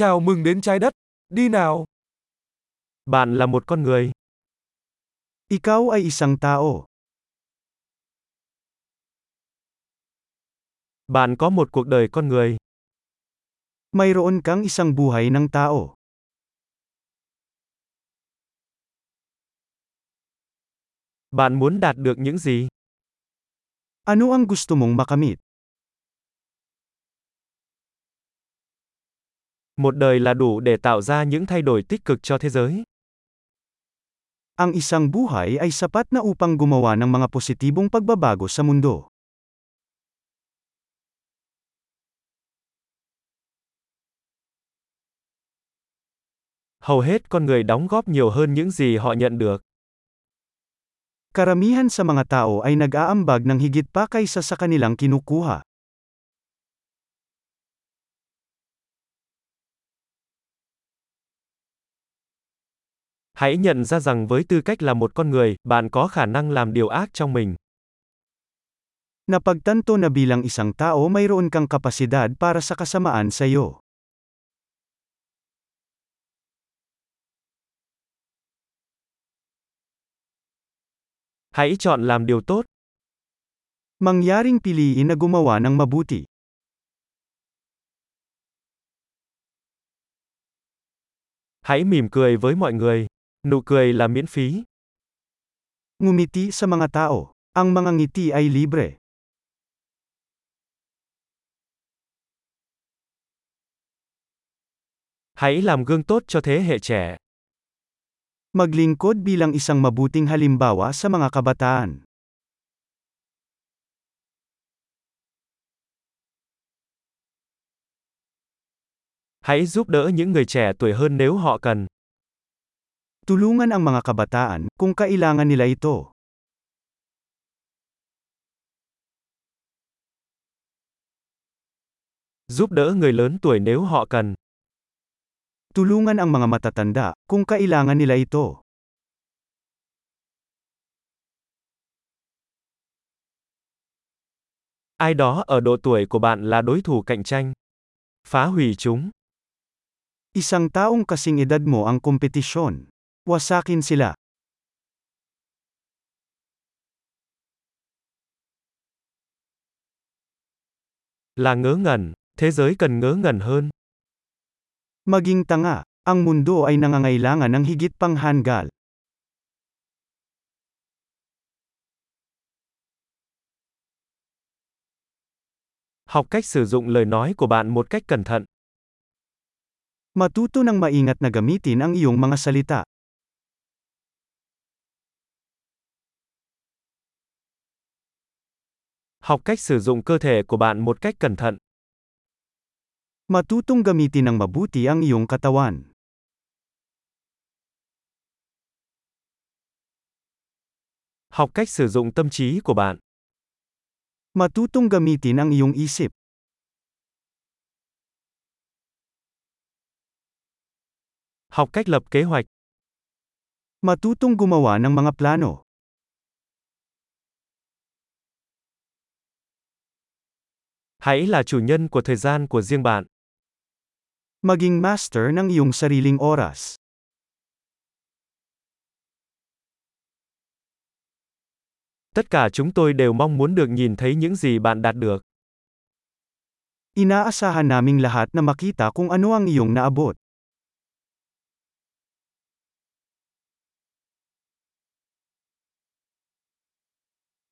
Chào mừng đến trái đất. Đi nào. Bạn là một con người. Ikaw ay isang tao. Bạn có một cuộc đời con người. Mayroon kang isang buhay ng tao. Bạn muốn đạt được những gì? Ano ang gusto mong makamit? Một đời là đủ để tạo ra những thay đổi tích cực cho thế giới. Ang isang buhay ay sapat na upang gumawa ng mga positibong pagbabago sa mundo. Hầu hết con người đóng góp nhiều hơn những gì họ nhận được. Karamihan sa mga tao ay nag-aambag ng higit pa kaysa sa kanilang kinukuha. Hãy nhận ra rằng với tư cách là một con người, bạn có khả năng làm điều ác trong mình. Napagtanto na bilang isang tao mayroon kang kapasidad para sa kasamaan sa iyo. Hãy chọn làm điều tốt. Mangyaring piliin na gumawa ng mabuti. Hãy mỉm cười với mọi người. Nụ cười là miễn phí. Ngumiti sa mga tao. Ang mga ngiti ay libre. Hãy làm gương tốt cho thế hệ trẻ. Maglingkod bilang isang mabuting halimbawa sa mga kabataan. Hãy giúp đỡ những người trẻ tuổi hơn nếu họ cần. Tulungan ang mga kabataan kung kailangan nila ito. Giúp đỡ người lớn tuổi nếu họ cần. Tulungan ang mga matatanda kung kailangan nila ito. Ai đó ở độ tuổi của bạn là đối thủ cạnh tranh. Phá hủy chúng. Isang taong kasing edad mo ang kompetisyon. Wasakin sila. Là ngớ ngẩn, thế giới cần ngớ ngẩn hơn. Maging tanga, ang mundo ay nangangailangan ng higit pang hangal. Học cách sử dụng lời nói của bạn một cách cẩn thận. Matuto ng maingat na gamitin ang iyong mga salita. Học cách sử dụng cơ thể của bạn một cách cẩn thận. Matutong gamitin ng mabuti ang iyong katawan. Học cách sử dụng tâm trí của bạn. Matutong gamitin ang iyong isip. Học cách lập kế hoạch. Matutong gumawa ng mga plano. Hãy là chủ nhân của thời gian của riêng bạn. Maging master ng iyong sariling oras. Tất cả chúng tôi đều mong muốn được nhìn thấy những gì bạn đạt được. Inaasahan naming lahat na makita kung ano ang iyong naabot.